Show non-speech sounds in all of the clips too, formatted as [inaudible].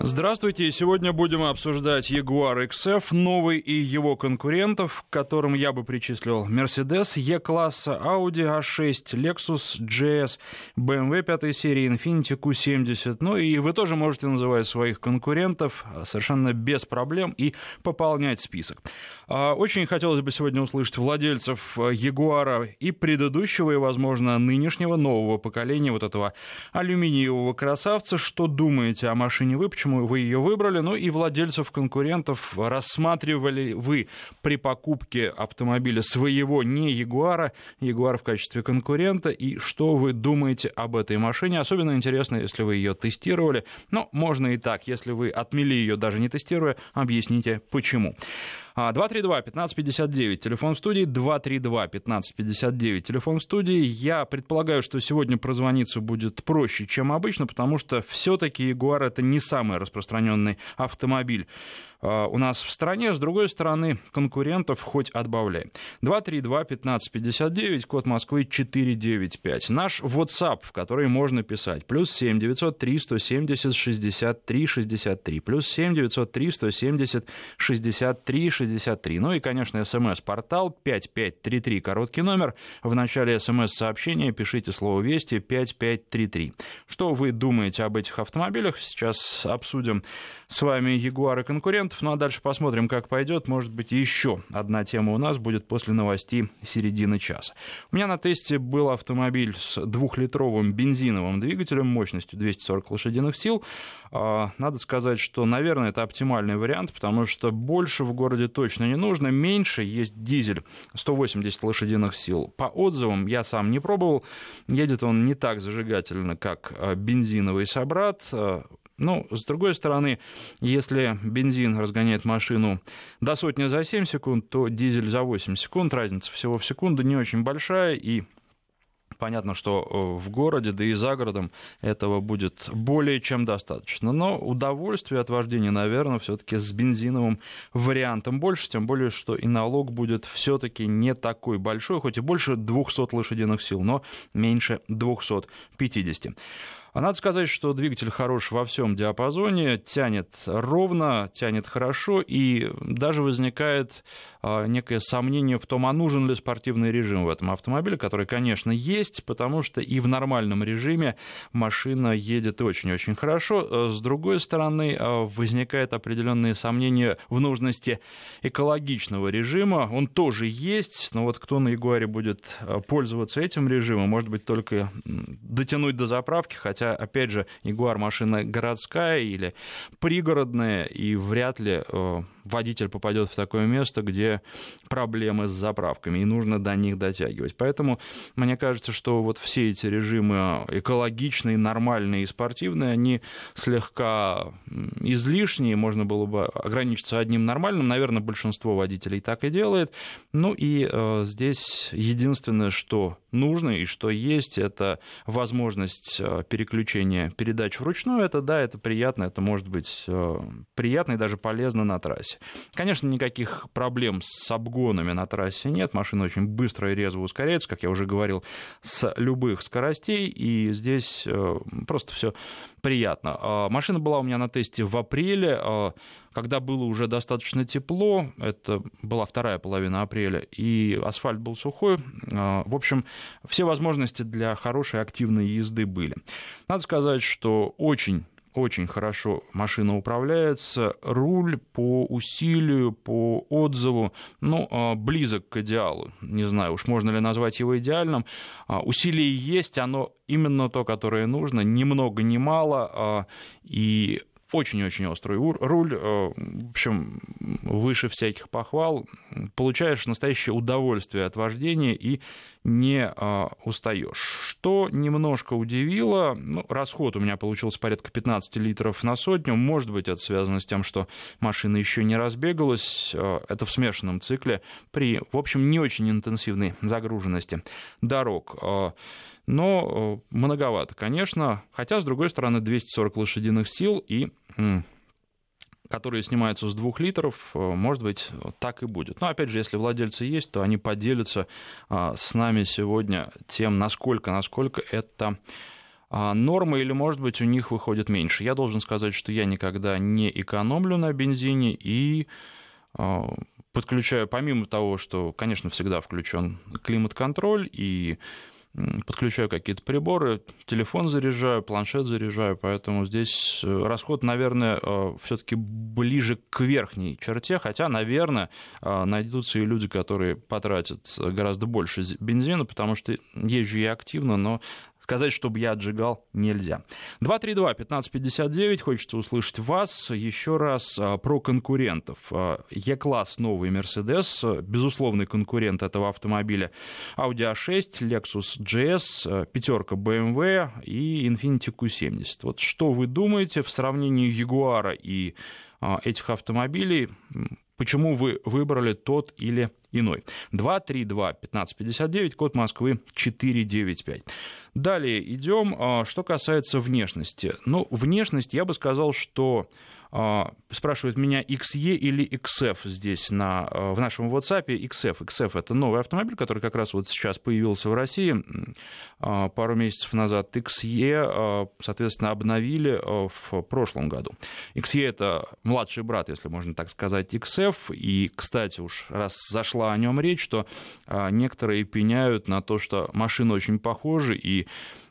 Здравствуйте. Сегодня будем обсуждать Jaguar XF, новый и его конкурентов, к которым я бы причислил Mercedes, E-класса, Audi A6, Lexus GS, BMW 5 серии, Infiniti Q70. Ну и вы тоже можете называть своих конкурентов совершенно без проблем и пополнять список. А, очень хотелось бы сегодня услышать владельцев Jaguar и предыдущего, и, возможно, нынешнего нового поколения вот этого алюминиевого красавца. Что думаете о машине вы? Почему почему вы ее выбрали, ну и владельцев конкурентов рассматривали вы при покупке автомобиля своего, не Ягуара, Ягуар в качестве конкурента, и что вы думаете об этой машине. Особенно интересно, если вы ее тестировали, но можно и так, если вы отмели ее даже не тестируя, объясните почему. 232-1559, телефон в студии, 232-1559, телефон студии. Я предполагаю, что сегодня прозвониться будет проще, чем обычно, потому что все-таки Ягуар это не самый распространенный автомобиль. а, у нас в стране. С другой стороны, конкурентов хоть отбавляй. 232-1559, код Москвы 495. Наш WhatsApp, в который можно писать. Плюс 7 903 170 63 63. Плюс 7 903 170 63 63. Ну и, конечно, смс-портал 5533, короткий номер. В начале смс-сообщения пишите слово «Вести» 5533. Что вы думаете об этих автомобилях? Сейчас обсудим с вами Ягуар и конкурентов. Ну а дальше посмотрим, как пойдет. Может быть, еще одна тема у нас будет после новостей середины часа. У меня на тесте был автомобиль с двухлитровым бензиновым двигателем мощностью 240 лошадиных сил. А, надо сказать, что, наверное, это оптимальный вариант, потому что больше в городе точно не нужно. Меньше есть дизель 180 лошадиных сил. По отзывам я сам не пробовал. Едет он не так зажигательно, как а, бензиновый собрат. Ну, с другой стороны, если бензин разгоняет машину до сотни за 7 секунд, то дизель за 8 секунд. Разница всего в секунду не очень большая, и понятно, что э, в городе, да и за городом этого будет более чем достаточно. Но удовольствие от вождения, наверное, все-таки с бензиновым вариантом больше, тем более, что и налог будет все-таки не такой большой, хоть и больше 200 лошадиных сил, но меньше 250. А надо сказать, что двигатель хорош во всем диапазоне, тянет ровно, тянет хорошо, и даже возникает а, некое сомнение в том, а нужен ли спортивный режим в этом автомобиле, который, конечно, есть, потому что и в нормальном режиме машина едет очень-очень хорошо. Э, с другой стороны, а, возникает определенные сомнения в нужности экологичного режима. Он тоже есть, но вот кто на Ягуаре будет а, пользоваться этим режимом, может быть, только дотянуть до заправки, хотя хотя, опять же, Ягуар машина городская или пригородная, и вряд ли э, водитель попадет в такое место, где проблемы с заправками, и нужно до них дотягивать. Поэтому мне кажется, что вот все эти режимы экологичные, нормальные и спортивные, они слегка излишние, можно было бы ограничиться одним нормальным, наверное, большинство водителей так и делает. Ну и э, здесь единственное, что нужно и что есть, это возможность э, переключения передач вручную. Это да, это приятно, это может быть э, приятно и даже полезно на трассе. Конечно, никаких проблем с обгонами на трассе нет. Машина очень быстро и резво ускоряется, как я уже говорил, с любых скоростей. И здесь э, просто все приятно. А машина была у меня на тесте в апреле когда было уже достаточно тепло, это была вторая половина апреля, и асфальт был сухой. А, в общем, все возможности для хорошей активной езды были. Надо сказать, что очень очень хорошо машина управляется, руль по усилию, по отзыву, ну, а, близок к идеалу. Не знаю, уж можно ли назвать его идеальным. А, усилие есть, оно именно то, которое нужно, ни много ни мало, и очень-очень острый руль, э, в общем, выше всяких похвал, получаешь настоящее удовольствие от вождения и не э, устаешь. Что немножко удивило, ну, расход у меня получился порядка 15 литров на сотню, может быть, это связано с тем, что машина еще не разбегалась, э, это в смешанном цикле, при, в общем, не очень интенсивной загруженности дорог но э, многовато, конечно, хотя, с другой стороны, 240 лошадиных сил и которые снимаются с двух литров, э, может быть, так и будет. Но, опять же, если владельцы есть, то они поделятся а, с нами сегодня тем, насколько, насколько это а, норма или, может быть, у них выходит меньше. Я должен сказать, что я никогда не экономлю на бензине и а, подключаю, помимо того, что, конечно, всегда включен климат-контроль и подключаю какие-то приборы, телефон заряжаю, планшет заряжаю, поэтому здесь э, расход, наверное, э, все-таки ближе к верхней черте, хотя, наверное, э, найдутся и люди, которые потратят гораздо больше бензина, потому что езжу я активно, но Сказать, чтобы я отжигал, нельзя. 232-1559, хочется услышать вас. Еще раз а, про конкурентов. А, E-класс новый Mercedes, безусловный конкурент этого автомобиля. Audi A6, Lexus GS, пятерка BMW и Infiniti Q70. Вот что вы думаете в сравнении Jaguar и а, этих автомобилей? Почему вы выбрали тот или иной. 232-1559, код Москвы 495. Далее идем, а, что касается внешности. Ну, внешность, я бы сказал, что спрашивают меня XE или XF здесь на, а, в нашем WhatsApp. XF. XF — это новый автомобиль, который как раз вот сейчас появился в России а, пару месяцев назад. XE, соответственно, обновили в прошлом году. XE — это младший брат, если можно так сказать, XF. И, кстати, уж раз зашла о нем речь, что некоторые пеняют на то, что машины очень похожи, и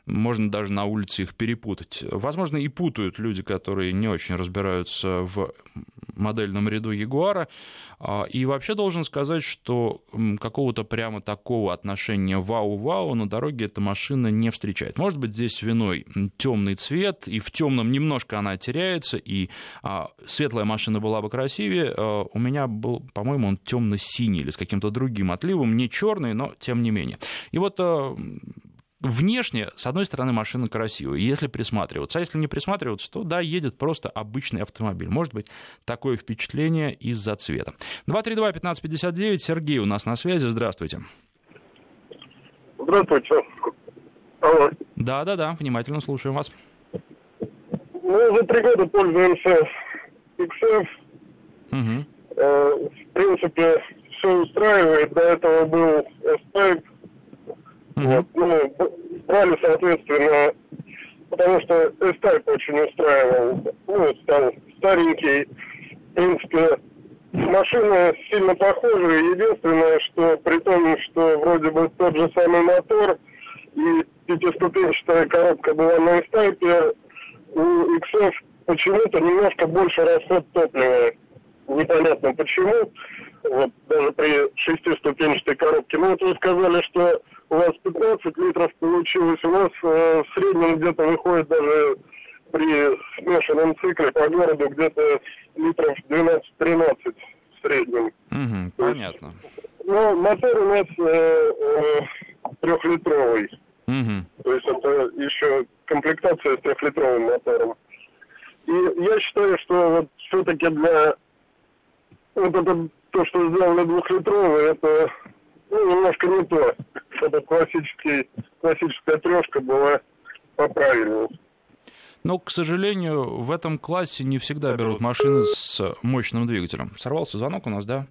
можно даже на улице их перепутать. Возможно, и путают люди, которые не очень разбираются в модельном ряду Ягуара. А, и вообще должен сказать, что какого-то прямо такого отношения вау-вау на дороге эта машина не встречает. Может быть, здесь виной темный цвет, и в темном немножко она теряется, и а, светлая машина была бы красивее. А, у меня был, по-моему, он темно-синий или с каким-то другим отливом, не черный, но тем не менее. И вот внешне, с одной стороны, машина красивая, если присматриваться. А если не присматриваться, то, да, едет просто обычный автомобиль. Может быть, такое впечатление из-за цвета. 232-1559, Сергей у нас на связи, здравствуйте. Здравствуйте. Алло. Да-да-да, внимательно слушаем вас. Мы уже три года пользуемся XF. Угу. Э, в принципе, все устраивает. До этого был S-Type вот, ну, брали, соответственно, потому что S-Type очень устраивал, ну, стал старенький, в принципе, машина сильно похожа, единственное, что при том, что вроде бы тот же самый мотор и пятиступенчатая коробка была на S-Type, у XF почему-то немножко больше расход топлива. Непонятно почему, вот даже при шестиступенчатой коробке. Ну вот вы сказали, что у вас 15 литров получилось, у вас э, в среднем где-то выходит даже при смешанном цикле по городу где-то литров 12-13 в среднем. Угу, понятно. Есть, ну, мотор у нас э, э, трехлитровый. Угу. То есть это еще комплектация с трехлитровым мотором. И я считаю, что вот все-таки для вот это то, что сделали двухлитровый, это ну, немножко не то. Это классический, классическая трешка была поправильнее. Но, к сожалению, в этом классе не всегда берут машины с мощным двигателем. Сорвался звонок у нас, да?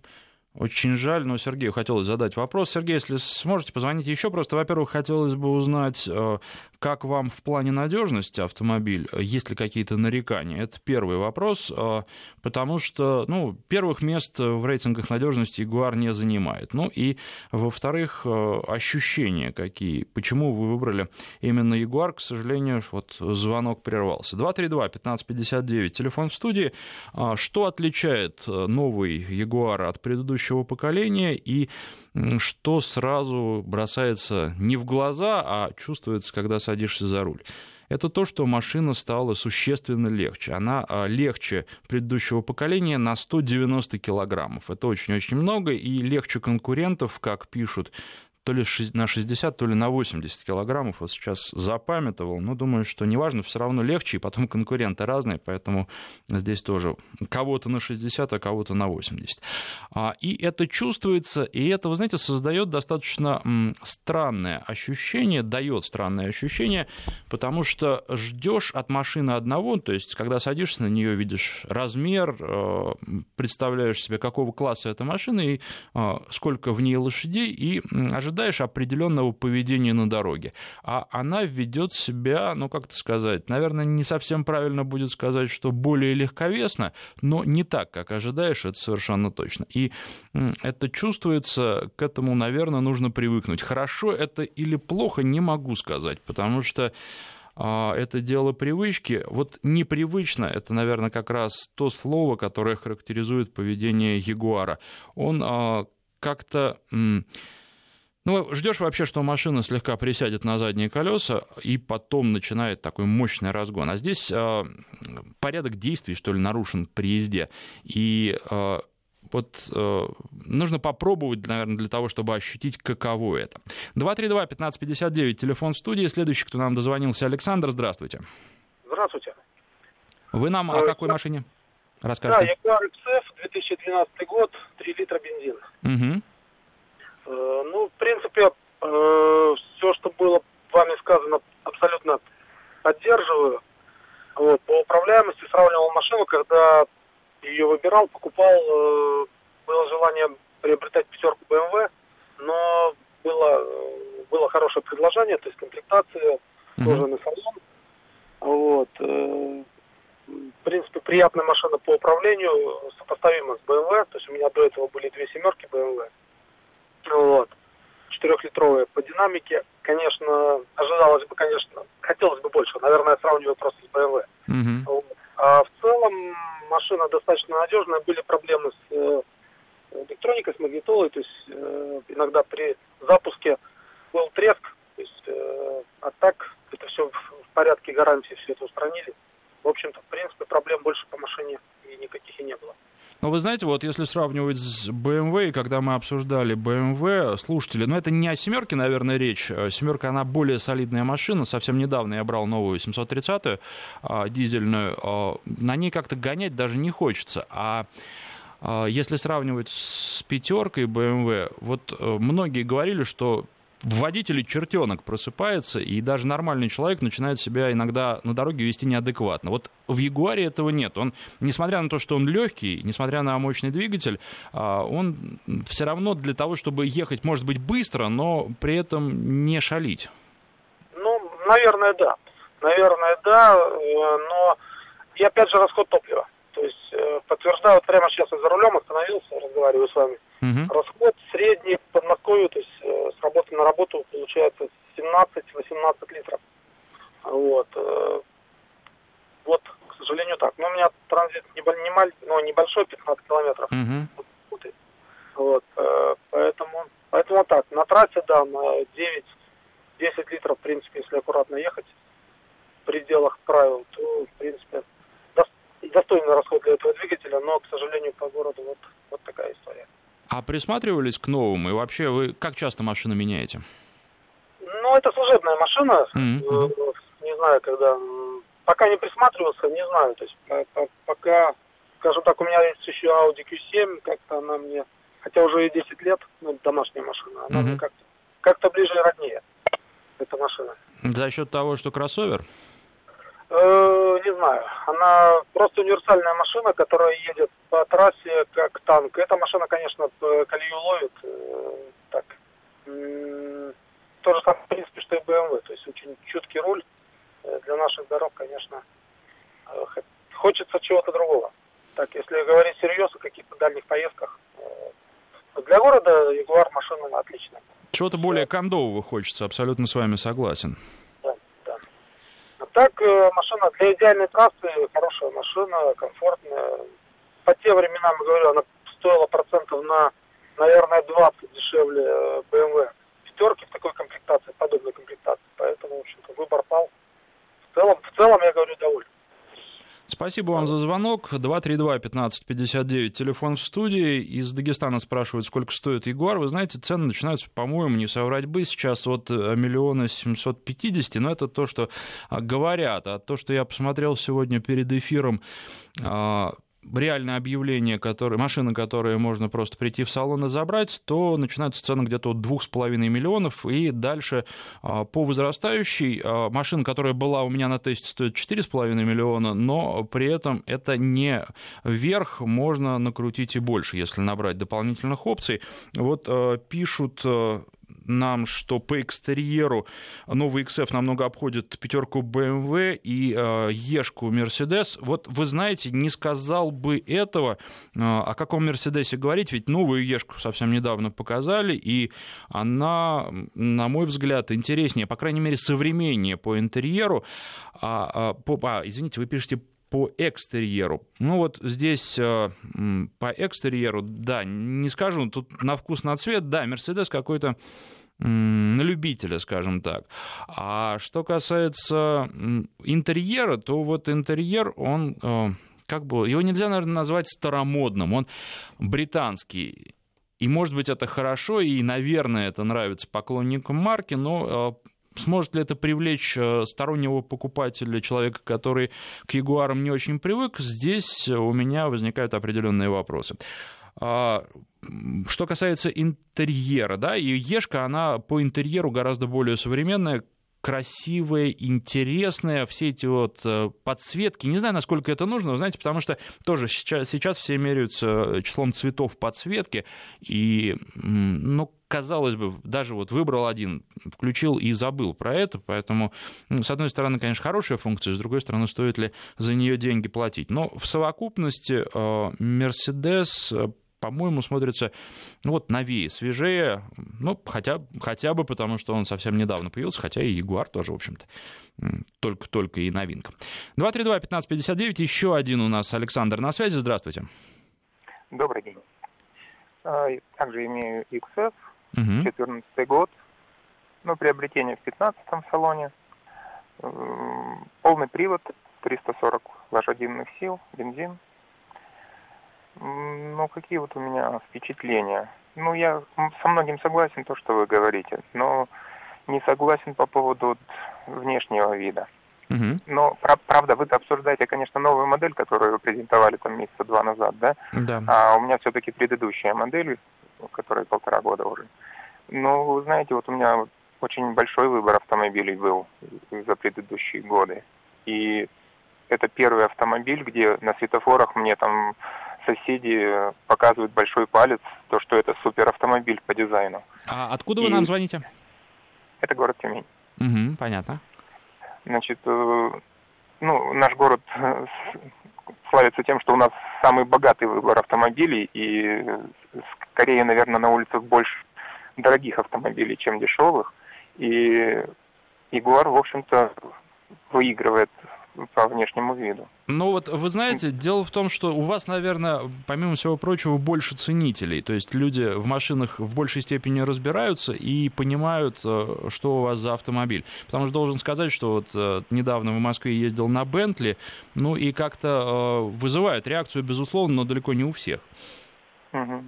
Очень жаль, но Сергею хотелось задать вопрос. Сергей, если сможете позвонить еще, просто, во-первых, хотелось бы узнать, э, как вам в плане надежности автомобиль, есть ли какие-то нарекания? Это первый вопрос, э, потому что, ну, первых мест в рейтингах надежности Jaguar не занимает. Ну и, во-вторых, э, ощущения какие? Почему вы выбрали именно Jaguar? К сожалению, вот звонок прервался. 232-1559, телефон в студии. Что отличает новый Jaguar от предыдущего поколения, и что сразу бросается не в глаза, а чувствуется, когда садишься за руль это то, что машина стала существенно легче. Она а, легче предыдущего поколения на 190 килограммов. Это очень-очень много, и легче конкурентов, как пишут то ли на 60, то ли на 80 килограммов. Вот сейчас запамятовал. Но думаю, что неважно, все равно легче, и потом конкуренты разные, поэтому здесь тоже кого-то на 60, а кого-то на 80. А, и это чувствуется, и это, вы знаете, создает достаточно странное ощущение, дает странное ощущение, потому что ждешь от машины одного, то есть когда садишься на нее, видишь размер, э, представляешь себе, какого класса эта машина и э, сколько в ней лошадей, и ожидаешь ожидаешь определенного поведения на дороге. А она ведет себя, ну, как-то сказать, наверное, не совсем правильно будет сказать, что более легковесно, но не так, как ожидаешь, это совершенно точно. И это чувствуется, к этому, наверное, нужно привыкнуть. Хорошо это или плохо, не могу сказать, потому что а, это дело привычки. Вот непривычно, это, наверное, как раз то слово, которое характеризует поведение ягуара. Он а, как-то... Ну, ждешь вообще, что машина слегка присядет на задние колеса, и потом начинает такой мощный разгон. А здесь э, порядок действий, что ли, нарушен при езде. И э, вот э, нужно попробовать, наверное, для того, чтобы ощутить, каково это. 232-1559, телефон в студии. Следующий, кто нам дозвонился, Александр, здравствуйте. Здравствуйте. Вы нам о какой машине расскажете? Да, Jaguar XF, 2012 год, 3 литра бензин. Угу. Э, ну, в принципе, э, все, что было вами сказано, абсолютно поддерживаю. Вот, по управляемости сравнивал машину, когда ее выбирал, покупал, э, было желание приобретать пятерку BMW, но было, было хорошее предложение, то есть комплектация, mm-hmm. тоже на салон. Вот. В принципе, приятная машина по управлению, сопоставима с BMW, то есть у меня до этого были две семерки BMW. Вот. Четырехлитровые по динамике. Конечно, ожидалось бы, конечно, хотелось бы больше. Наверное, сравниваю просто с BMW. Mm-hmm. Вот. А в целом машина достаточно надежная. Были проблемы с э, электроникой, с магнитолой. То есть э, иногда при запуске был треск. То есть, э, а так это все в порядке гарантии, все это устранили. В общем-то, в принципе, проблем больше по машине и никаких и не было. Но вы знаете, вот если сравнивать с BMW, когда мы обсуждали BMW, слушатели, ну это не о семерке, наверное, речь. Семерка, она более солидная машина. Совсем недавно я брал новую 730-ю а, дизельную. А, на ней как-то гонять даже не хочется. А а если сравнивать с пятеркой BMW, вот э, многие говорили, что в водителе чертенок просыпается, и даже нормальный человек начинает себя иногда на дороге вести неадекватно. Вот в Ягуаре этого нет. Он, несмотря на то, что он легкий, несмотря на мощный двигатель, а, он все равно для того, чтобы ехать, может быть, быстро, но при этом не шалить. Ну, наверное, да. Наверное, да, э, но и опять же расход топлива. То есть э, подтверждаю, вот прямо сейчас я за рулем остановился, разговариваю с вами. Угу. Расход средний в Подмосковье, то есть э, с работы на работу получается 17-18 литров. Вот. Э, вот, к сожалению, так. Но у меня транзит не, не маль, но небольшой, 15 километров. Угу. Вот, э, поэтому, поэтому так, на трассе, да, на 9-10 литров, в принципе, если аккуратно ехать в пределах правил, то, в принципе, достойный расход для этого двигателя, но, к сожалению, по городу вот, вот такая история. А присматривались к новым? И вообще, вы как часто машину меняете? Ну, это служебная машина. Mm-hmm. Не знаю, когда... Пока не присматривался, не знаю. То есть пока, скажем так, у меня есть еще Audi Q7, как-то она мне... Хотя уже и 10 лет, ну, домашняя машина, она mm-hmm. мне как-то, как-то ближе и роднее, эта машина. За счет того, что кроссовер? Э, не знаю. Она просто универсальная машина, которая едет по трассе как танк. Эта машина, конечно, колею ловит. Э, так. То же самое, в принципе, что и BMW. То есть очень чуткий руль. Э, для наших дорог, конечно, хочется чего-то другого. Так, если говорить серьезно о каких-то дальних поездках, для города Ягуар машина отличная. Чего-то более кондового хочется, абсолютно с вами согласен так э, машина для идеальной трассы хорошая машина, комфортная. По те времена, я говорю, она стоила процентов на, наверное, 20 дешевле BMW. Э, Пятерки в такой комплектации, подобной комплектации. Поэтому, в общем-то, выбор пал. В целом, в целом, я говорю, доволен. Спасибо вам за звонок. 232-1559, телефон в студии. Из Дагестана спрашивают, сколько стоит Ягуар. Вы знаете, цены начинаются, по-моему, не соврать бы, сейчас от э, миллиона семьсот пятидесяти, но это то, что а, говорят. А то, что я посмотрел сегодня перед эфиром, а, реальное объявление, которое, машины, которые можно просто прийти в салон и забрать, то начинаются цены где-то от 2,5 миллионов, и дальше а, по возрастающей а, машина, которая была у меня на тесте, стоит 4,5 миллиона, но при этом это не вверх, можно накрутить и больше, если набрать дополнительных опций. Вот а, пишут нам, что по экстерьеру новый XF намного обходит пятерку BMW и э, Ешку Mercedes. Вот вы знаете, не сказал бы этого, э, о каком Мерседесе говорить, ведь новую Ешку совсем недавно показали, и она, на мой взгляд, интереснее, по крайней мере, современнее по интерьеру. А, а, по, а, извините, вы пишете по экстерьеру. Ну вот здесь э, по экстерьеру, да, не скажу, тут на вкус, на цвет, да, Мерседес какой-то на любителя, скажем так. А что касается интерьера, то вот интерьер, он э, как бы, его нельзя, наверное, назвать старомодным, он британский. И, может быть, это хорошо, и, наверное, это нравится поклонникам марки, но э, Сможет ли это привлечь э, стороннего покупателя, человека, который к Ягуарам не очень привык? Здесь у меня возникают определенные вопросы. А, что касается интерьера, да, и Ешка, она по интерьеру гораздо более современная, красивые, интересные, все эти вот э, подсветки. Не знаю, насколько это нужно, вы знаете, потому что тоже сейчас, сейчас все меряются числом цветов подсветки, и, ну, казалось бы, даже вот выбрал один, включил и забыл про это, поэтому, ну, с одной стороны, конечно, хорошая функция, с другой стороны, стоит ли за нее деньги платить. Но в совокупности э, Mercedes по-моему, смотрится ну, вот новее, свежее, ну, хотя, хотя бы потому, что он совсем недавно появился, хотя и Ягуар тоже, в общем-то, только-только и новинка. 232-1559, еще один у нас Александр на связи, здравствуйте. Добрый день. А, также имею XF, угу. 14 год, ну, приобретение в 15-м салоне, полный привод, 340 лошадиных сил, бензин, ну, какие вот у меня впечатления? Ну, я со многим согласен, то, что вы говорите, но не согласен по поводу внешнего вида. Угу. Но, правда, вы обсуждаете, конечно, новую модель, которую вы презентовали там месяца два назад, да? Да. А у меня все-таки предыдущая модель, которая полтора года уже. Ну, вы знаете, вот у меня очень большой выбор автомобилей был за предыдущие годы. И это первый автомобиль, где на светофорах мне там соседи показывают большой палец, то, что это суперавтомобиль по дизайну. А откуда вы нам звоните? Это город Тюмень. Угу, понятно. Значит, э, ну, наш город славится тем, что у нас самый богатый выбор автомобилей, и скорее, наверное, на улицах больше дорогих автомобилей, чем дешевых. И Ягуар, в общем-то, выигрывает по внешнему виду. Ну вот вы знаете, дело в том, что у вас, наверное, помимо всего прочего, больше ценителей. То есть люди в машинах в большей степени разбираются и понимают, э, что у вас за автомобиль. Потому что должен сказать, что вот э, недавно в Москве ездил на Бентли, ну и как-то э, вызывает реакцию, безусловно, но далеко не у всех. Угу.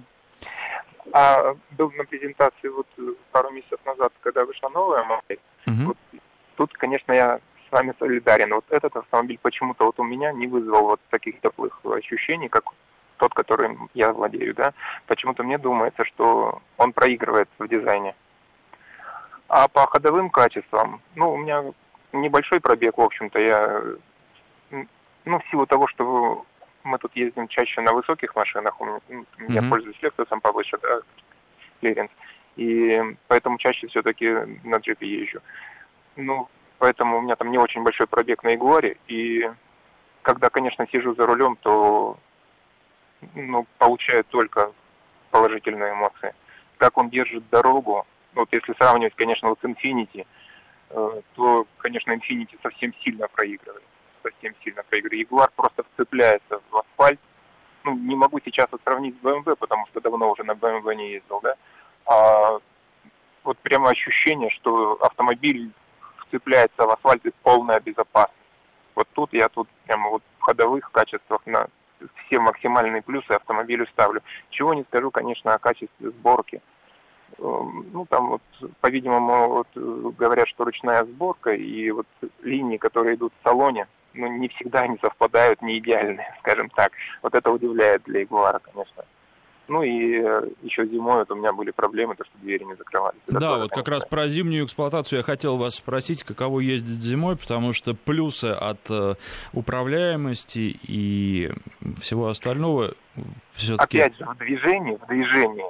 А был на презентации вот пару месяцев назад, когда вышла новая модель. Угу. Вот, тут, конечно, я с вами солидарен. Вот этот автомобиль почему-то вот у меня не вызвал вот таких теплых ощущений, как тот, которым я владею, да. Почему-то мне думается, что он проигрывает в дизайне. А по ходовым качествам, ну, у меня небольшой пробег, в общем-то, я, ну, в силу того, что мы тут ездим чаще на высоких машинах, у меня, mm-hmm. я пользуюсь Lexus повыше, да, клиренс, и поэтому чаще все-таки на джипе езжу. Ну, поэтому у меня там не очень большой пробег на Ягуаре, и когда, конечно, сижу за рулем, то ну, получаю только положительные эмоции. Как он держит дорогу, вот если сравнивать, конечно, вот с Infiniti, э, то, конечно, Infiniti совсем сильно проигрывает. Совсем сильно проигрывает. Ягуар просто вцепляется в асфальт. Ну, не могу сейчас вот сравнить с BMW, потому что давно уже на BMW не ездил, да. А вот прямо ощущение, что автомобиль цепляется в асфальт и полная безопасность. Вот тут я тут прямо вот в ходовых качествах на все максимальные плюсы автомобилю ставлю. Чего не скажу, конечно, о качестве сборки. Эм, ну, там вот, по-видимому, вот, говорят, что ручная сборка и вот линии, которые идут в салоне, ну, не всегда они совпадают, не идеальные, [laughs] скажем так. Вот это удивляет для Ягуара, конечно. Ну и э, еще зимой вот у меня были проблемы, то что двери не закрывались. Это да, вот как раз про зимнюю эксплуатацию я хотел вас спросить, каково ездить зимой, потому что плюсы от э, управляемости и всего остального все-таки... Опять же, в движении, в движении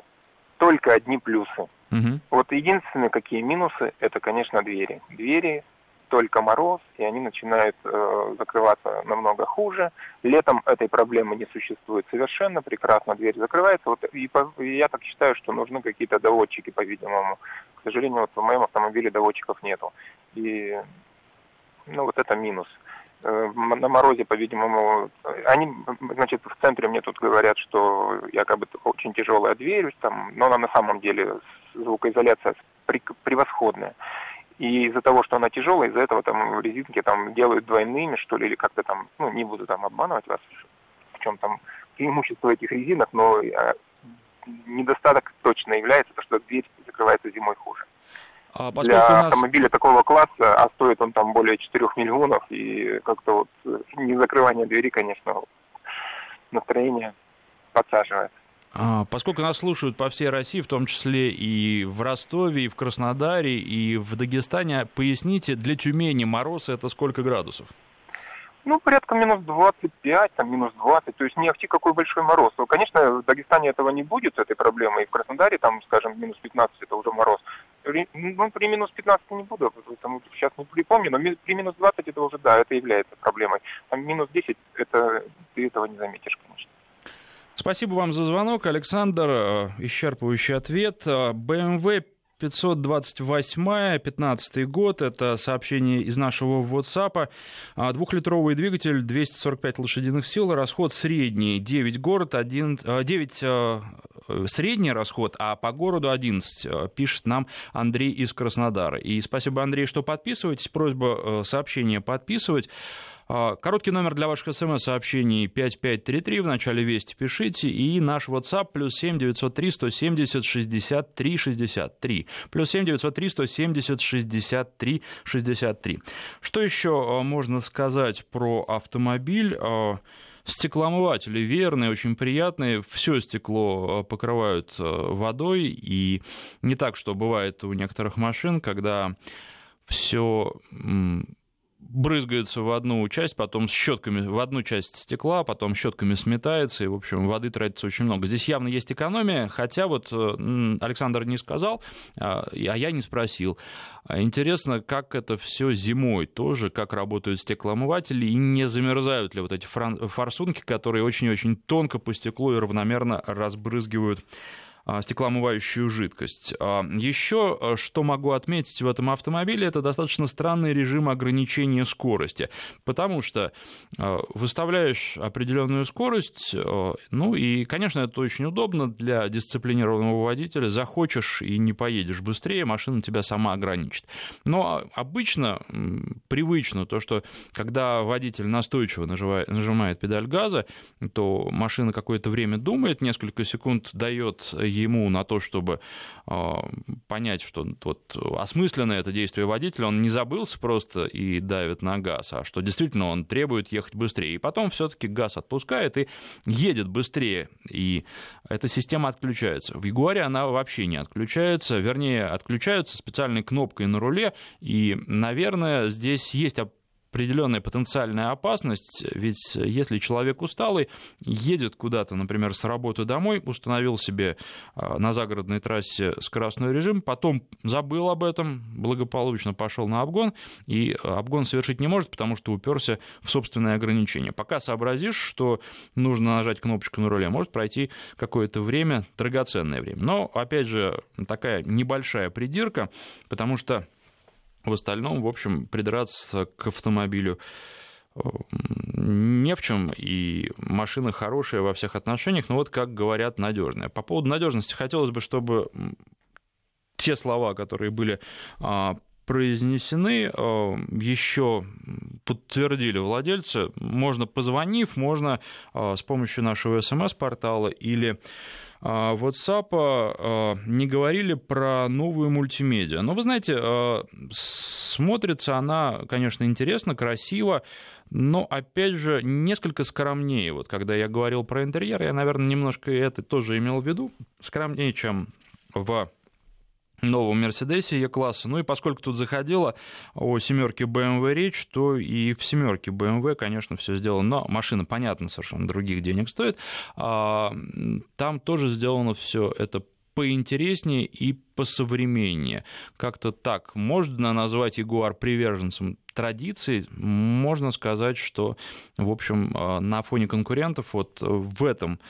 только одни плюсы. Угу. Вот единственные какие минусы, это, конечно, двери. Двери только мороз, и они начинают э, закрываться намного хуже. Летом этой проблемы не существует совершенно, прекрасно дверь закрывается. Вот, и, и я так считаю, что нужны какие-то доводчики, по-видимому. К сожалению, вот в моем автомобиле доводчиков нету. И ну, вот это минус. Э, на морозе, по-видимому, они, значит, в центре мне тут говорят, что якобы очень тяжелая дверь, там, но она на самом деле звукоизоляция превосходная. И из-за того, что она тяжелая, из-за этого там резинки там делают двойными, что ли, или как-то там, ну, не буду там обманывать вас, в чем там преимущество этих резинок, но а, недостаток точно является то, что дверь закрывается зимой хуже. А Для нас... автомобиля такого класса, а стоит он там более 4 миллионов, и как-то вот не закрывание двери, конечно, настроение подсаживает. А, поскольку нас слушают по всей России, в том числе и в Ростове, и в Краснодаре, и в Дагестане, поясните, для Тюмени мороз это сколько градусов? Ну, порядка минус 25, там, минус 20, то есть не ахти какой большой мороз. Ну, конечно, в Дагестане этого не будет, этой проблемы, и в Краснодаре, там, скажем, минус 15 это уже мороз. Ну, при минус 15 не буду, потому сейчас не припомню, но при минус 20 это уже, да, это является проблемой. Там минус 10, это, ты этого не заметишь, конечно. Спасибо вам за звонок, Александр. Э, исчерпывающий ответ. BMW 528, 15 год, это сообщение из нашего WhatsApp. А, двухлитровый двигатель, 245 лошадиных сил, расход средний, 9 город, 1, 9 э, средний расход, а по городу 11, э, пишет нам Андрей из Краснодара. И спасибо, Андрей, что подписываетесь. Просьба сообщение подписывать. А, короткий номер для ваших смс-сообщений 5533, в начале вести пишите, и наш WhatsApp плюс 7 903 170 63 63, плюс 7 903 170 63 63. Что еще а, можно сказать про автомобиль? А, стеклоомыватели верные, очень приятные. Все стекло покрывают водой. И не так, что бывает у некоторых машин, когда все брызгается в одну часть, потом щетками в одну часть стекла, потом щетками сметается, и, в общем, воды тратится очень много. Здесь явно есть экономия, хотя вот э, Александр не сказал, а, а я не спросил. Интересно, как это все зимой тоже, как работают стеклоомыватели, и не замерзают ли вот эти форсунки, которые очень-очень тонко по стеклу и равномерно разбрызгивают а, стеклоомывающую жидкость. А, Еще а, что могу отметить в этом автомобиле, это достаточно странный режим ограничения скорости, потому что выставляешь определенную скорость, ну и, конечно, это очень удобно для дисциплинированного водителя, захочешь и не поедешь быстрее, машина тебя сама ограничит. Но обычно привычно то, что когда водитель настойчиво нажимает педаль газа, то машина какое-то время думает, несколько секунд дает ему на то, чтобы а, понять, что вот осмысленно это действие водителя, он не забылся просто и давит на газ, а что действительно он требует ехать быстрее. И потом все-таки газ отпускает и едет быстрее, и эта система отключается. В Ягуаре она вообще не отключается, вернее, отключаются специальной кнопкой на руле, и, наверное, здесь есть определенная потенциальная опасность, ведь если человек усталый, едет куда-то, например, с работы домой, установил себе а, на загородной трассе скоростной режим, потом забыл об этом, благополучно пошел на обгон, и обгон совершить не может, потому что уперся в собственное ограничение. Пока сообразишь, что нужно нажать кнопочку на руле, может пройти какое-то время, драгоценное время. Но, опять же, такая небольшая придирка, потому что в остальном, в общем, придраться к автомобилю не в чем, и машина хорошая во всех отношениях, но вот, как говорят, надежная. По поводу надежности хотелось бы, чтобы те слова, которые были а, произнесены, а, еще подтвердили владельцы. Можно позвонив, можно а, с помощью нашего смс-портала или а, WhatsApp а, не говорили про новую мультимедиа. Но вы знаете, смотрится она, конечно, интересно, красиво, но, опять же, несколько скромнее. Вот когда я говорил про интерьер, я, наверное, немножко это тоже имел в виду. Скромнее, чем в новом Мерседесе Е-класса. Ну и поскольку тут заходила о семерке BMW речь, то и в семерке BMW, конечно, все сделано. Но машина, понятно, совершенно других денег стоит. А, там тоже сделано все это поинтереснее и посовременнее. Как-то так можно назвать Ягуар приверженцем традиций. Можно сказать, что, в общем, э, на фоне конкурентов вот в этом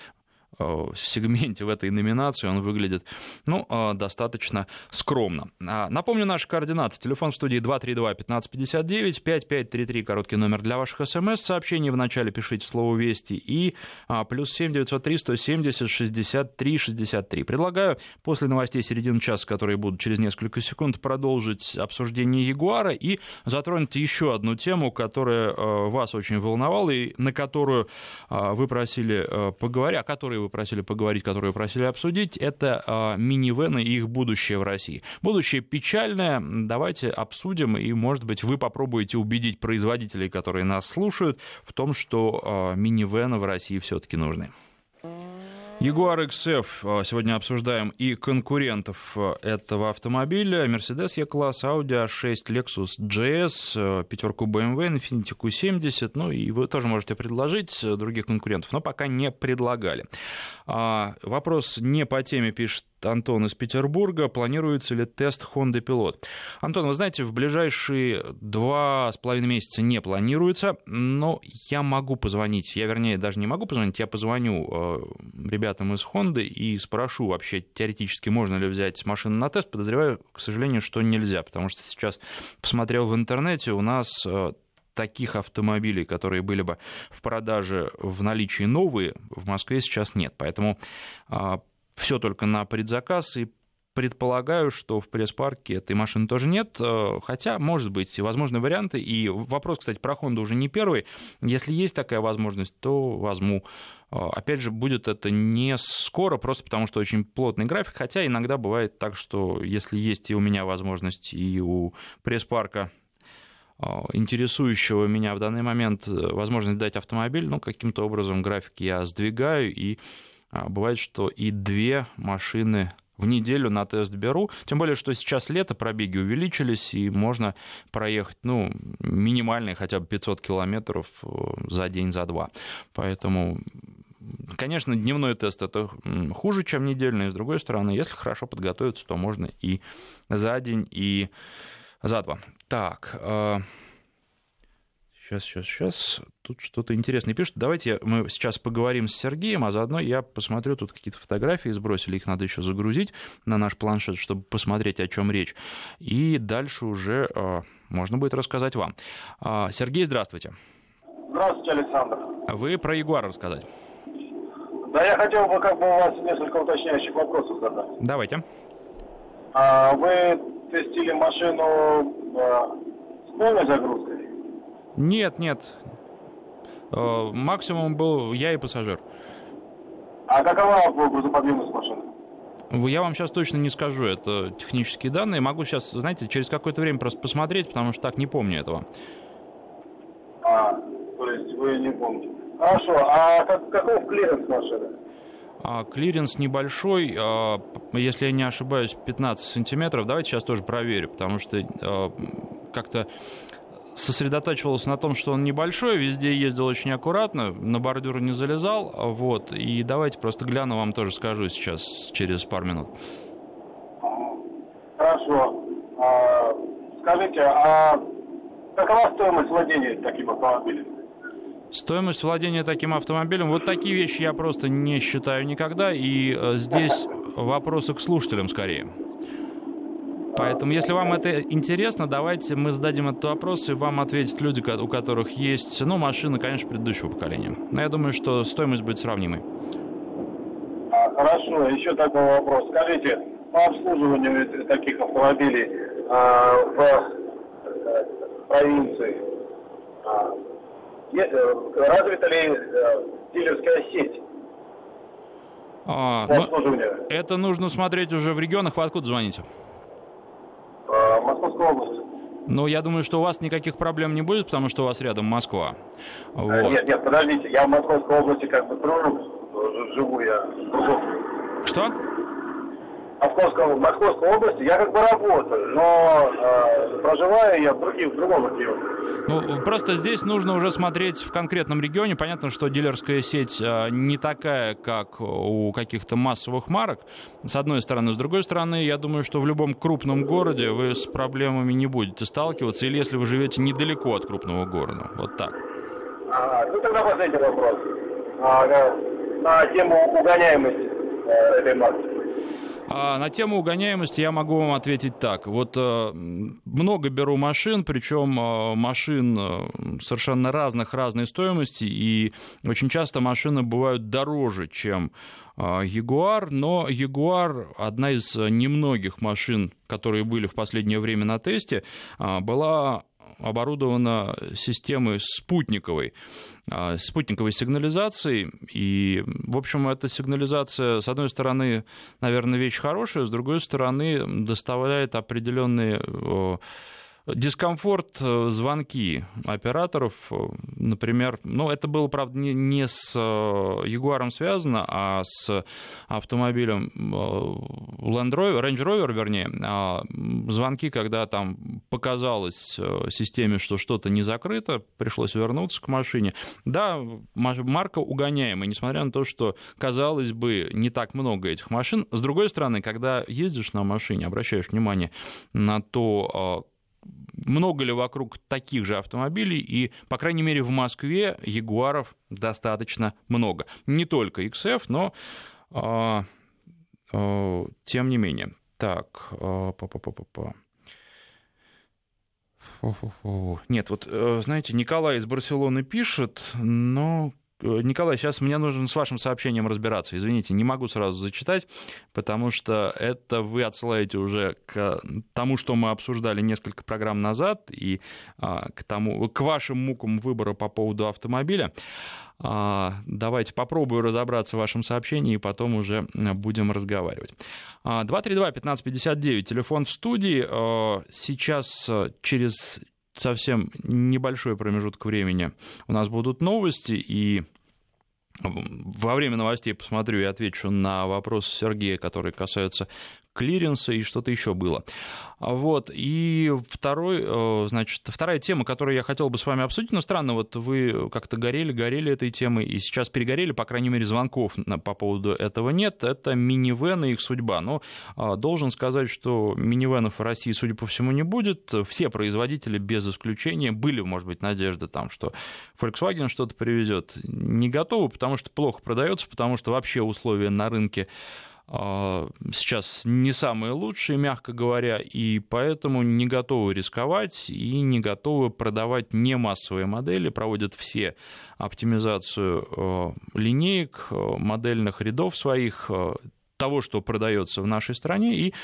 сегменте, в этой номинации он выглядит ну, э, достаточно скромно. А, напомню наши координаты. Телефон в студии 232-1559, 5533, короткий номер для ваших смс-сообщений. Вначале пишите слово «Вести» и а, плюс 7 903 170 63 63. Предлагаю после новостей середины часа, которые будут через несколько секунд, продолжить обсуждение Ягуара и затронуть еще одну тему, которая э, вас очень волновала и на которую вы просили поговорить, о которой вы просили поговорить, которые просили обсудить, это а, минивены и их будущее в России. Будущее печальное, давайте обсудим, и, может быть, вы попробуете убедить производителей, которые нас слушают, в том, что а, минивены в России все-таки нужны. Jaguar XF а, сегодня обсуждаем и конкурентов этого автомобиля. Mercedes E-класс, Audi A6, Lexus GS, пятерку BMW, Infiniti Q70. Ну и вы тоже можете предложить других конкурентов, но пока не предлагали. А, вопрос не по теме пишет Антон из Петербурга. Планируется ли тест Honda Pilot? Антон, вы знаете, в ближайшие два с половиной месяца не планируется, но я могу позвонить, я, вернее, даже не могу позвонить, я позвоню э, ребятам из Honda и спрошу вообще теоретически, можно ли взять машину на тест. Подозреваю, к сожалению, что нельзя, потому что сейчас посмотрел в интернете, у нас э, таких автомобилей, которые были бы в продаже в наличии новые, в Москве сейчас нет. Поэтому а, все только на предзаказ, и предполагаю, что в пресс-парке этой машины тоже нет, а, хотя, может быть, возможны варианты. И вопрос, кстати, про Honda уже не первый. Если есть такая возможность, то возьму. А, опять же, будет это не скоро, просто потому что очень плотный график, хотя иногда бывает так, что если есть и у меня возможность, и у пресс-парка а, интересующего меня в данный момент э, возможность дать автомобиль, ну, каким-то образом график я сдвигаю, и бывает, что и две машины в неделю на тест беру. Тем более, что сейчас лето, пробеги увеличились, и можно проехать, ну, минимальные хотя бы 500 километров э, за день, за два. Поэтому Конечно, дневной тест это хуже, чем недельный. С другой стороны, если хорошо подготовиться, то можно и за день, и за два. Так, сейчас, сейчас, сейчас. Тут что-то интересное пишут. Давайте мы сейчас поговорим с Сергеем, а заодно я посмотрю, тут какие-то фотографии сбросили, их надо еще загрузить на наш планшет, чтобы посмотреть, о чем речь. И дальше уже э, можно будет рассказать вам. Э, Сергей, здравствуйте. Здравствуйте, Александр. Вы про Ягуар рассказать. Да, я хотел бы как бы у вас несколько уточняющих вопросов задать. Давайте. А, вы тестили машину э, с полной загрузкой? Нет, нет. Э, максимум был я и пассажир. А какова грузоподъемность машины? Я вам сейчас точно не скажу, это технические данные. Могу сейчас, знаете, через какое-то время просто посмотреть, потому что так не помню этого. А, то есть вы не помните. Хорошо, а как, каков клиренс машины? А, клиренс небольшой, а, если я не ошибаюсь, 15 сантиметров. Давайте сейчас тоже проверю, потому что а, как-то сосредотачивался на том, что он небольшой, везде ездил очень аккуратно, на бордюр не залезал, вот, и давайте просто гляну, вам тоже скажу сейчас, через пару минут. Хорошо. скажите, а какова стоимость владения таким автомобилем? Стоимость владения таким автомобилем, вот такие вещи я просто не считаю никогда, и э, здесь вопросы к слушателям скорее. Поэтому, если вам это интересно, давайте мы зададим этот вопрос, и вам ответят люди, у которых есть, ну, машины, конечно, предыдущего поколения. Но я думаю, что стоимость будет сравнимой. А, хорошо, еще такой вопрос. Скажите, по обслуживанию таких автомобилей а, в э, провинции, а, Э, развита ли э, дилерская сеть? А, ну, это нужно смотреть уже в регионах. Вы откуда звоните? А, Московская область. Ну, я думаю, что у вас никаких проблем не будет, потому что у вас рядом Москва. А, вот. Нет, нет, подождите, я в Московской области как бы дружу, живу я. Что? Московском, в Московской области, я как бы работаю, но э, проживаю я в, других, в другом регионе. Ну, просто здесь нужно уже смотреть в конкретном регионе. Понятно, что дилерская сеть э, не такая, как у каких-то массовых марок, с одной стороны. С другой стороны, я думаю, что в любом крупном городе вы с проблемами не будете сталкиваться, или если вы живете недалеко от крупного города. Вот так. А, ну, тогда последний вопрос. А, на тему угоняемости э, этой марки. А на тему угоняемости я могу вам ответить так. Вот э, много беру машин, причем э, машин э, совершенно разных, разной стоимости, и очень часто машины бывают дороже, чем Ягуар, но Ягуар одна из немногих машин, которые были в последнее время на тесте, была оборудована системой спутниковой, а, спутниковой сигнализацией. И, в общем, эта сигнализация, с одной стороны, наверное, вещь хорошая, с другой стороны, доставляет определенные дискомфорт э, звонки операторов, э, например, ну, это было, правда, не, не с Ягуаром э, связано, а с автомобилем Land Rover, Range Rover, вернее, а звонки, когда там показалось системе, что что-то не закрыто, пришлось вернуться к машине. Да, марка угоняемая, несмотря на то, что, казалось бы, не так много этих машин. С другой стороны, когда ездишь на машине, обращаешь внимание на то, много ли вокруг таких же автомобилей, и, по крайней мере, в Москве Ягуаров достаточно много. Не только XF, но а, а, тем не менее. Так, а, -па. Нет, вот, э, знаете, Николай из Барселоны пишет, но Э, Николай, сейчас мне нужно с вашим сообщением разбираться. Извините, не могу сразу зачитать, потому что это вы отсылаете уже к тому, что мы обсуждали несколько программ назад, и а, к, тому, к вашим мукам выбора по поводу автомобиля. А, давайте попробую разобраться в вашем сообщении, и потом уже будем разговаривать. 232-1559, телефон в студии. А, сейчас э, через совсем небольшой промежуток времени. У нас будут новости, и во время новостей посмотрю и отвечу на вопрос Сергея, который касается клиренса и что-то еще было. Вот. И второй, э, значит, вторая тема, которую я хотел бы с вами обсудить, но странно, вот вы как-то горели, горели этой темой, и сейчас перегорели, по крайней мере, звонков по поводу этого нет, это минивены и их судьба. Но а, должен сказать, что минивенов в России, судя по всему, не будет. Все производители, без исключения, были, может быть, надежды там, что Volkswagen что-то привезет. Не готовы, потому что плохо продается, потому что вообще условия на рынке сейчас не самые лучшие, мягко говоря, и поэтому не готовы рисковать и не готовы продавать не массовые модели, проводят все оптимизацию а, линеек, а, модельных рядов своих, того, что продается в нашей стране, и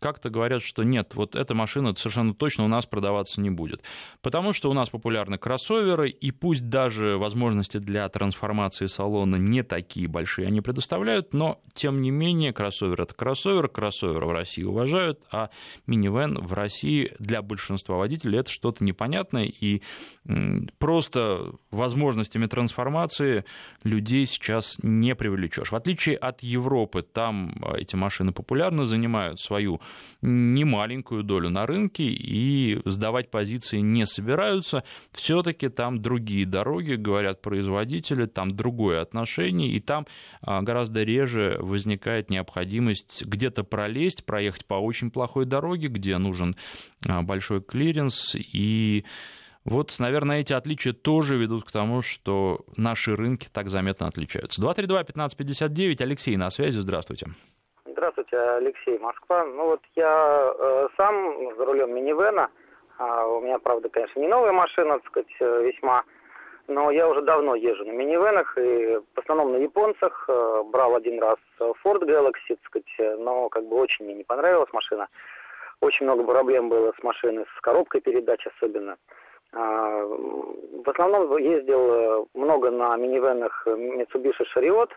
как-то говорят, что нет, вот эта машина совершенно точно у нас продаваться не будет. Потому что у нас популярны кроссоверы, и пусть даже возможности для трансформации салона не такие большие они предоставляют, но тем не менее кроссовер это кроссовер, кроссовер в России уважают, а минивэн в России для большинства водителей это что-то непонятное, и просто возможностями трансформации людей сейчас не привлечешь. В отличие от Европы, там эти машины популярны, занимают свою немаленькую долю на рынке и сдавать позиции не собираются. Все-таки там другие дороги, говорят производители, там другое отношение, и там а, гораздо реже возникает необходимость где-то пролезть, проехать по очень плохой дороге, где нужен а, большой клиренс и вот, наверное, эти отличия тоже ведут к тому, что наши рынки так заметно отличаются. 232-1559, Алексей на связи, здравствуйте. Здравствуйте, Алексей, Москва. Ну вот я э, сам за рулем минивэна. А у меня, правда, конечно, не новая машина, так сказать, э, весьма. Но я уже давно езжу на минивэнах и в основном на японцах. Э, брал один раз Ford Galaxy, так сказать, но как бы очень мне не понравилась машина. Очень много проблем было с машиной, с коробкой передач особенно. А, в основном ездил э, много на минивенах Mitsubishi Chariot,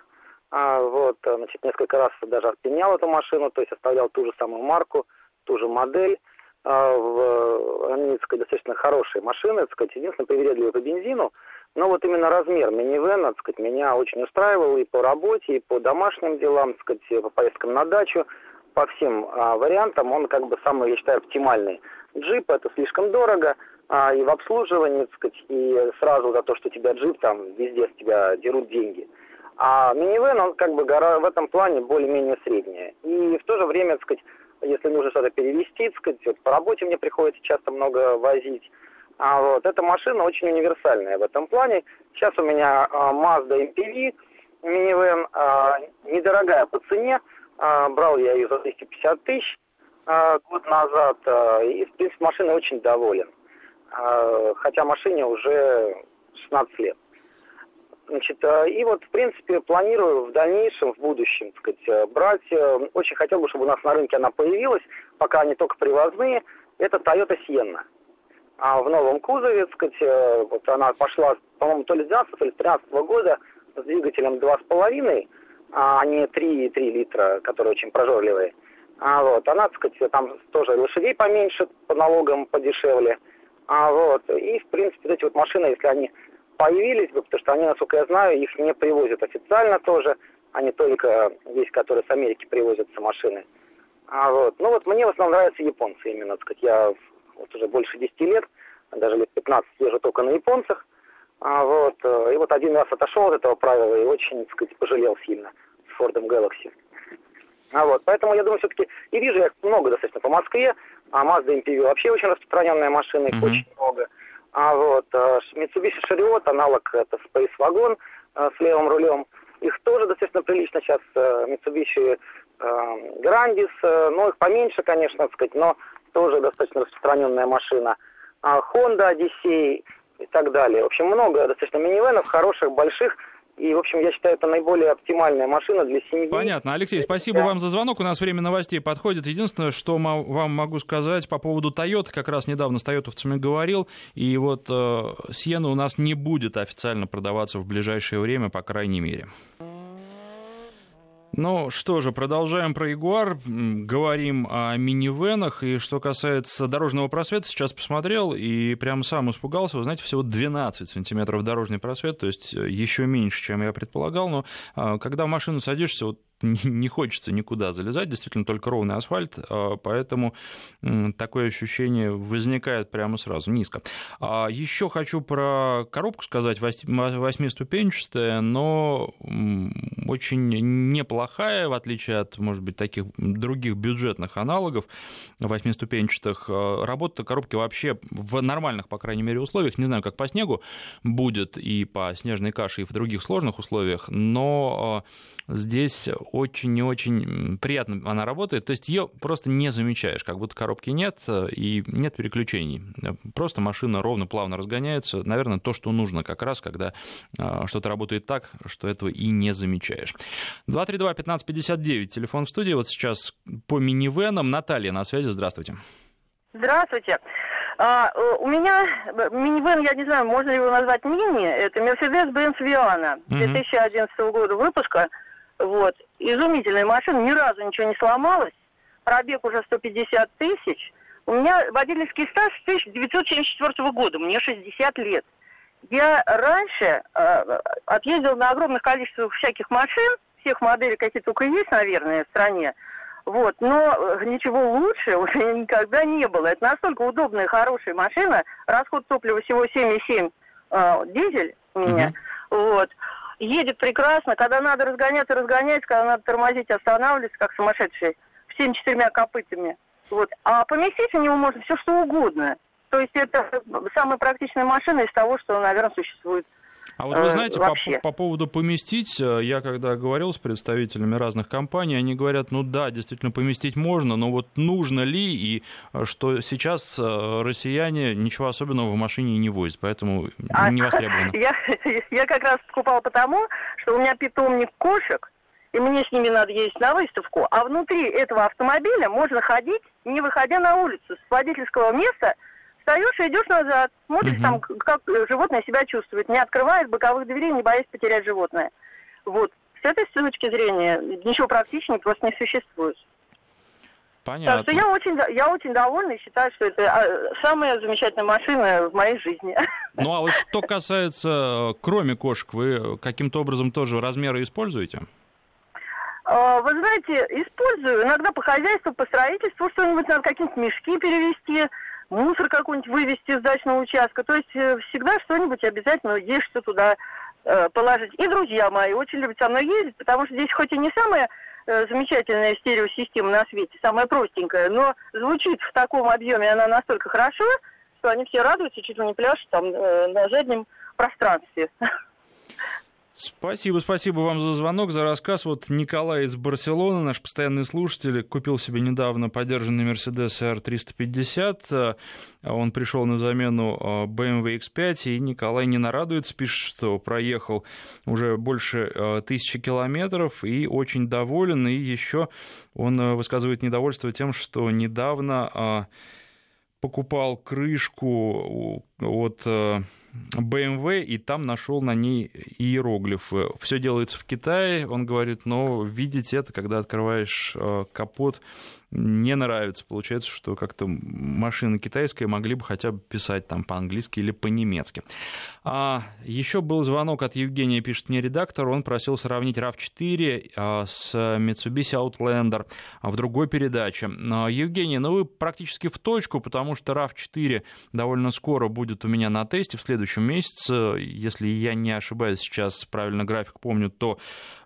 а, вот, э, значит, несколько раз даже отменял эту машину, то есть оставлял ту же самую марку, ту же модель. А, в, они, так сказать, достаточно хорошие машины, так сказать, единственное, привередливые по бензину, но вот именно размер минивэна, так сказать, меня очень устраивал и по работе, и по домашним делам, так сказать, по поездкам на дачу. по всем а, вариантам он как бы самый, я считаю, оптимальный. Джип это слишком дорого, а, и в обслуживании, так сказать, и сразу за то, что тебя джип, там везде с тебя дерут деньги. А минивэн, он как бы гора в этом плане более-менее средняя. И в то же время, так сказать, если нужно что-то перевести, так сказать, вот по работе мне приходится часто много возить. А вот эта машина очень универсальная в этом плане. Сейчас у меня а, Mazda MPV, минивэн, а, недорогая по цене. А, брал я ее за 250 тысяч а, год назад. А, и, в принципе, машина очень доволен. А, хотя машине уже 16 лет. Значит, э, и вот, в принципе, планирую в дальнейшем, в будущем, так сказать, э, брать. Э, очень хотел бы, чтобы у нас на рынке она появилась, пока они только привозные. Это Toyota Sienna. А в новом кузове, так сказать, вот она пошла, по-моему, то ли с 12 то ли с 13 года с двигателем 2,5, а не 3,3 литра, которые очень прожорливые. А вот, она, так сказать, там тоже лошадей поменьше, по налогам подешевле. А вот, и, в принципе, эти вот машины, если они появились бы, потому что они, насколько я знаю, их не привозят официально тоже, они только есть, которые с Америки привозятся машины. А вот, ну вот мне в основном нравятся японцы именно, так сказать, я вот уже больше 10 лет, даже лет 15 езжу только на японцах, а вот, э, и вот один раз отошел от этого правила и очень, так сказать, пожалел сильно с Фордом Galaxy. А вот, поэтому я думаю, все-таки, и вижу я много достаточно по Москве, а Mazda MPV вообще очень распространенная машина, их mm-hmm. очень много. А вот э, Mitsubishi Chariot, аналог это Space Wagon э, с левым рулем. Их тоже достаточно прилично сейчас э, Mitsubishi Grandis, ну их поменьше, конечно, так сказать, но тоже достаточно распространенная машина. А Honda Odyssey и так далее. В общем, много достаточно минивенов, хороших, больших. И, в общем, я считаю, это наиболее оптимальная машина для семьи. Понятно. Алексей, спасибо да. вам за звонок. У нас время новостей подходит. Единственное, что вам могу сказать по поводу Toyota, как раз недавно с тойотовцами говорил, и вот э, Сиена у нас не будет официально продаваться в ближайшее время, по крайней мере. Ну что же, продолжаем про Ягуар, говорим о минивенах, и что касается дорожного просвета, сейчас посмотрел и прям сам испугался, вы знаете, всего 12 сантиметров дорожный просвет, то есть э, еще меньше, чем я предполагал, но а, когда в машину садишься, вот [laughs] не хочется никуда залезать, действительно только ровный асфальт, а, поэтому такое ощущение возникает прямо сразу, низко. А, Еще хочу про коробку сказать, восьмиступенчатая, но очень неплохая, в отличие от, может быть, таких других бюджетных аналогов восьмиступенчатых. А, работа коробки вообще в нормальных, по крайней мере, условиях, не знаю, как по снегу будет и по снежной каше, и в других сложных условиях, но здесь очень и очень приятно она работает. То есть ее просто не замечаешь, как будто коробки нет э, и нет переключений. Просто машина ровно, плавно разгоняется. Наверное, то, что нужно как раз, когда э, что-то работает так, что этого и не замечаешь. 232-1559, телефон в студии. Вот сейчас по минивенам. Наталья на связи, здравствуйте. Здравствуйте. А, э, у меня минивэн, я не знаю, можно ли его назвать мини, это Mercedes-Benz Viana 2011 года выпуска. Вот. Изумительная машина, ни разу ничего не сломалось. Пробег уже 150 тысяч. У меня водительский стаж с 1974 года, мне 60 лет. Я раньше э, отъездил на огромное количество всяких машин, всех моделей, какие только есть, наверное, в стране. Вот, но э, ничего лучше [laughs] уже никогда не было. Это настолько удобная, хорошая машина. Расход топлива всего 7,7 э, дизель у меня. Mm-hmm. Вот едет прекрасно. Когда надо разгоняться, разгоняется, когда надо тормозить, останавливаться, как сумасшедший, всеми четырьмя копытами. Вот. А поместить в него можно все что угодно. То есть это самая практичная машина из того, что, наверное, существует а вот вы э, знаете, по, по поводу поместить, э, я когда говорил с представителями разных компаний, они говорят, ну да, действительно поместить можно, но вот нужно ли, и э, что сейчас россияне ничего особенного в машине не возят, поэтому а, не востребовано. [laughs] Я, я как раз покупал потому, что у меня питомник кошек, и мне с ними надо ездить на выставку, а внутри этого автомобиля можно ходить, не выходя на улицу. С водительского места – встаешь и идешь назад, смотришь угу. там, как животное себя чувствует, не открывает боковых дверей, не боясь потерять животное. Вот. С этой точки зрения ничего практичнее просто не существует. Понятно. Так что я очень, я очень довольна и считаю, что это а, самая замечательная машина в моей жизни. [laughs] Ну а вот что касается, кроме кошек, вы каким-то образом тоже размеры используете? А, вы знаете, использую иногда по хозяйству, по строительству что-нибудь, надо какие-нибудь мешки перевести, мусор какой-нибудь вывести с дачного участка. То есть э, всегда что-нибудь обязательно есть, что туда э, положить. И друзья мои очень любят со мной ездить, потому что здесь хоть и не самая э, замечательная стереосистема на свете, самая простенькая, но звучит в таком объеме она настолько хорошо, что они все радуются, чуть ли не пляшут там на заднем пространстве. [laughs] Спасибо, спасибо вам за звонок, за рассказ. Вот Николай из Барселоны, наш постоянный слушатель, купил себе недавно подержанный Mercedes R350. Он пришел на замену BMW X5, и Николай не нарадуется, пишет, что проехал уже больше э, тысячи километров и очень доволен. И еще он высказывает недовольство тем, что недавно а, покупал крышку от BMW, и там нашел на ней иероглифы. Все делается в Китае, он говорит, но видеть это, когда открываешь э, капот, не нравится. Получается, что как-то машина китайская могли бы хотя бы писать там по-английски или по-немецки. А, еще был звонок от Евгения, пишет мне редактор, он просил сравнить RAV4 а, с Mitsubishi Outlander в другой передаче. А, Евгений, ну вы практически в точку, потому что RAV4 довольно скоро будет у меня на тесте в следующем месяце. Если я не ошибаюсь, сейчас правильно график помню, то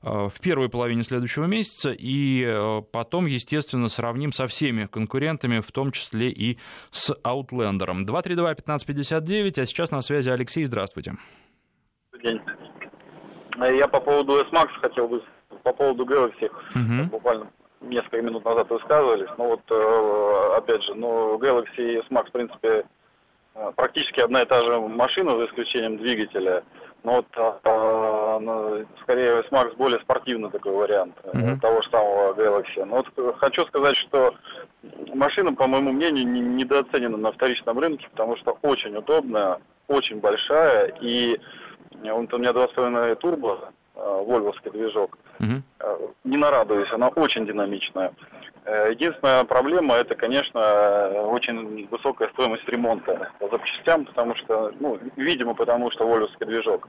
а, в первой половине следующего месяца, и потом, естественно, сравнить сравним со всеми конкурентами, в том числе и с Outlander. 232-1559, а сейчас на связи Алексей, здравствуйте. День. Я по поводу S-Max хотел бы, по поводу Galaxy, угу. буквально несколько минут назад высказывались, но вот, э, опять же, ну, Galaxy и S-Max, в принципе, э, практически одна и та же машина, за исключением двигателя. Но вот а, скорее S-Max более спортивный такой вариант mm-hmm. того же самого Galaxy. Но вот хочу сказать, что машина, по моему мнению, не, недооценена на вторичном рынке, потому что очень удобная, очень большая, и вот у меня 2,5 турбо, вольвовский движок, mm-hmm. не нарадуюсь, она очень динамичная. Э, единственная проблема это, конечно, очень высокая стоимость ремонта по запчастям, потому что, ну, видимо, потому что волюсский движок.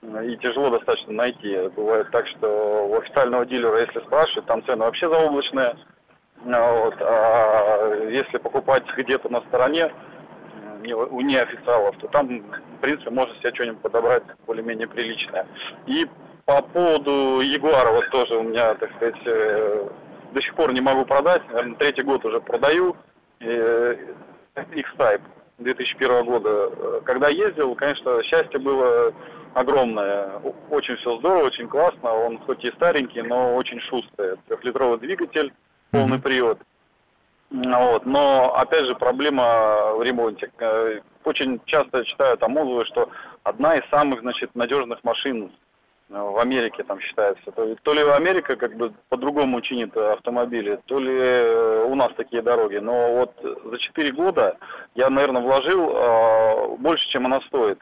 И тяжело достаточно найти. Бывает так, что у официального дилера, если спрашивать, там цены вообще заоблачные. Вот. А если покупать где-то на стороне, у неофициалов, то там, в принципе, можно себе что-нибудь подобрать более-менее приличное. И по поводу Ягуара, вот тоже у меня, так сказать, э, до сих пор не могу продать, наверное, третий год уже продаю. Э, X-Type 2001 года. Когда ездил, конечно, счастье было огромное. Очень все здорово, очень классно. Он хоть и старенький, но очень шустрый. Трехлитровый двигатель, полный привод. Вот. Но, опять же, проблема в ремонте. Э, очень часто читаю там отзывы, что одна из самых, значит, надежных машин в Америке там считается. То, то ли Америка как бы по-другому чинит автомобили, то ли э, у нас такие дороги. Но вот за 4 года я, наверное, вложил э, больше, чем она стоит.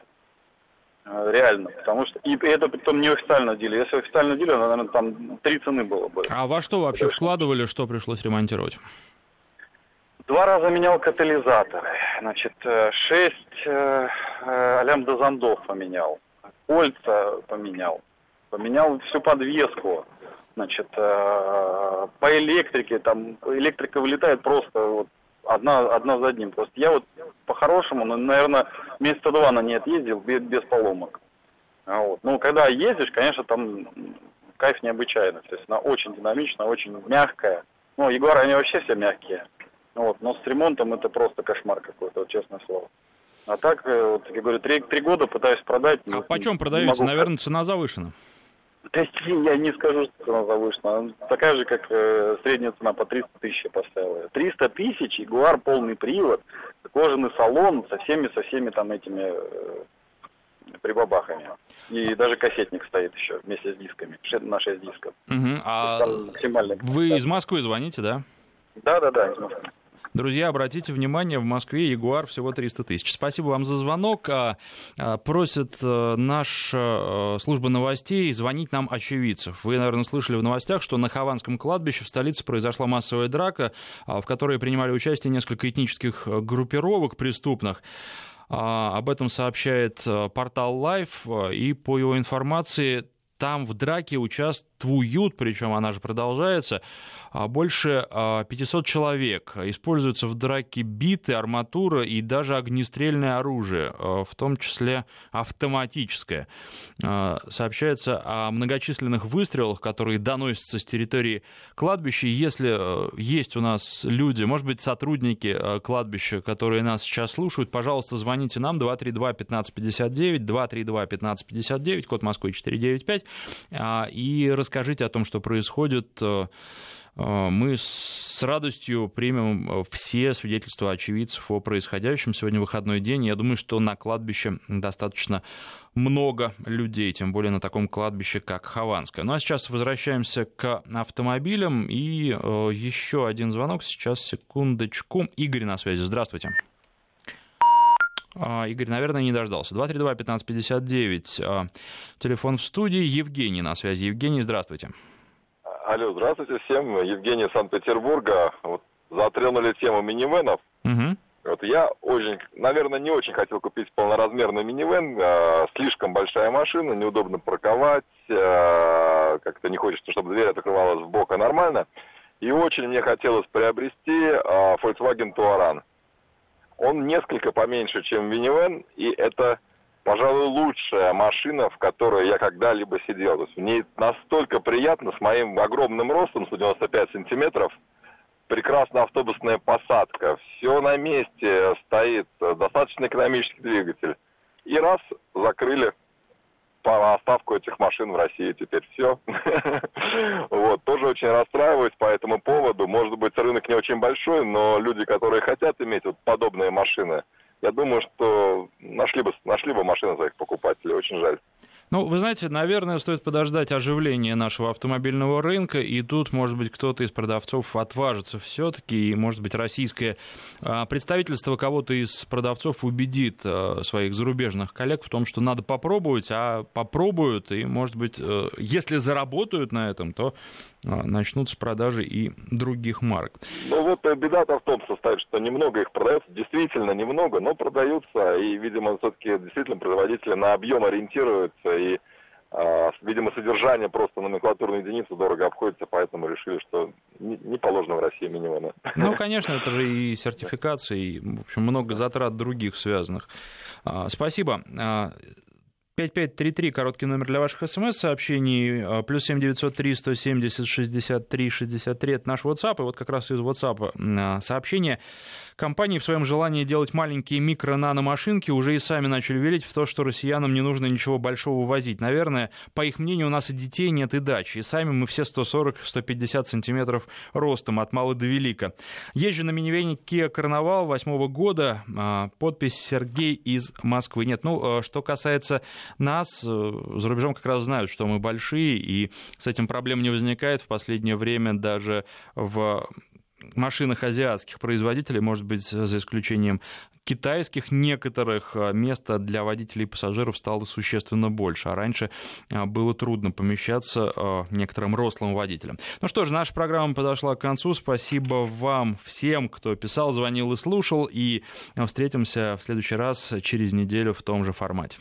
Э, реально, потому что и это потом не официально дилер. Если официально дилер, наверное, там три цены было бы. А во что вообще вкладывали, что пришлось ремонтировать? Два раза менял катализатор. Значит, э, шесть э, э, лямбда поменял. Кольца поменял поменял всю подвеску, значит, э, по электрике, там электрика вылетает просто вот одна, одна за одним. Просто я вот по-хорошему, ну, наверное, месяца два на ней отъездил без, без поломок. А вот. Ну, когда ездишь, конечно, там кайф необычайный. То есть она очень динамичная, очень мягкая. Ну, Ягуары, они вообще все мягкие. Вот. Но с ремонтом это просто кошмар какой-то, вот, честное слово. А так, э, вот, я говорю, три, три года пытаюсь продать. А почем продаете? Наверное, цена завышена. Я не скажу, что цена завышена. Она такая же, как э, средняя цена по 300 тысяч я поставила. 300 тысяч, Ягуар полный привод, кожаный салон со всеми, со всеми там этими э, прибабахами. И даже кассетник стоит еще вместе с дисками, на 6 дисков. Угу. А вы из Москвы звоните, да? Да, да, да, из Москвы. Друзья, обратите внимание, в Москве Ягуар всего 300 тысяч. Спасибо вам за звонок. А, а, просит э, наша э, служба новостей звонить нам очевидцев. Вы, наверное, слышали в новостях, что на Хованском кладбище в столице произошла массовая драка, а, в которой принимали участие несколько этнических э, группировок преступных. Об этом сообщает портал Life, и по его информации там в драке участвуют, причем она же продолжается, а, больше 500 а, человек. Используются в драке биты, арматура и даже огнестрельное оружие, а, в том числе автоматическое. Сообщается о многочисленных выстрелах, которые доносятся с территории кладбища. Если есть у нас люди, может быть, сотрудники кладбища, которые нас сейчас слушают, пожалуйста, звоните нам 232-1559, 232-1559, код Москвы 495, и расскажите о том, что происходит а, мы с радостью примем э, все свидетельства очевидцев о происходящем. Сегодня выходной день. Я думаю, что на кладбище достаточно много людей, тем более на таком кладбище, как Хованское. Ну а сейчас возвращаемся к автомобилям. И э, еще один звонок. Сейчас, секундочку. Игорь на связи. Здравствуйте. А, Игорь, наверное, не дождался. 232-1559. А, телефон в студии. Евгений на связи. Евгений, здравствуйте. Алло, здравствуйте всем. Евгений Санкт-Петербурга. Вот затронули тему минивенов. Угу. Вот я очень, наверное, не очень хотел купить полноразмерный минивэн. Э, слишком большая машина, неудобно парковать. Э, как-то не хочется, чтобы дверь открывалась в бок, а нормально. И очень мне хотелось приобрести э, Volkswagen Touran. Он несколько поменьше, чем минивэн, и это пожалуй, лучшая машина, в которой я когда-либо сидел. То есть в ней настолько приятно, с моим огромным ростом, 195 сантиметров, прекрасная автобусная посадка, все на месте стоит, достаточно экономический двигатель. И раз, закрыли поставку этих машин в России теперь все. [laughs] Вот, тоже очень расстраиваюсь по этому поводу. Может быть, рынок не очень большой, но люди, которые хотят иметь вот подобные машины, я думаю, что нашли бы, нашли бы машины своих покупателей. Очень жаль. Ну, вы знаете, наверное, стоит подождать оживления нашего автомобильного рынка, и тут, может быть, кто-то из продавцов отважится все-таки, и, может быть, российское а, представительство кого-то из продавцов убедит а, своих зарубежных коллег в том, что надо попробовать, а попробуют, и, может быть, э, если заработают на этом, то а, начнутся продажи и других марок. Ну вот э, беда-то в том состоит, что немного их продается, действительно немного, но продаются, и, видимо, все-таки действительно производители на объем ориентируются, и, э, видимо, содержание просто номенклатурной единицы дорого обходится, поэтому решили, что не, положено в России минимально. Ну, конечно, это же и сертификация, и, в общем, много затрат других связанных. А, спасибо. А, 5533, короткий номер для ваших смс-сообщений, а, плюс 7903 170 63 63, это наш WhatsApp, и вот как раз из WhatsApp а, сообщение. Компании в своем желании делать маленькие микро-нано-машинки уже и сами начали верить в то, что россиянам не нужно ничего большого возить. Наверное, по их мнению, у нас и детей нет, и дачи, и сами мы все 140-150 сантиметров ростом от мала до велика. Езжу на минивене Kia Карнавал 8 года, а, подпись Сергей из Москвы. Нет, ну, что касается нас э, за рубежом как раз знают, что мы большие, и с этим проблем не возникает. В последнее время даже в машинах азиатских производителей, может быть, за исключением китайских, некоторых э, места для водителей и пассажиров стало существенно больше, а раньше э, было трудно помещаться некоторым рослым водителям. Ну что ж, наша программа подошла к концу. Спасибо вам всем, кто писал, звонил и слушал, и встретимся в следующий раз через неделю в том же формате.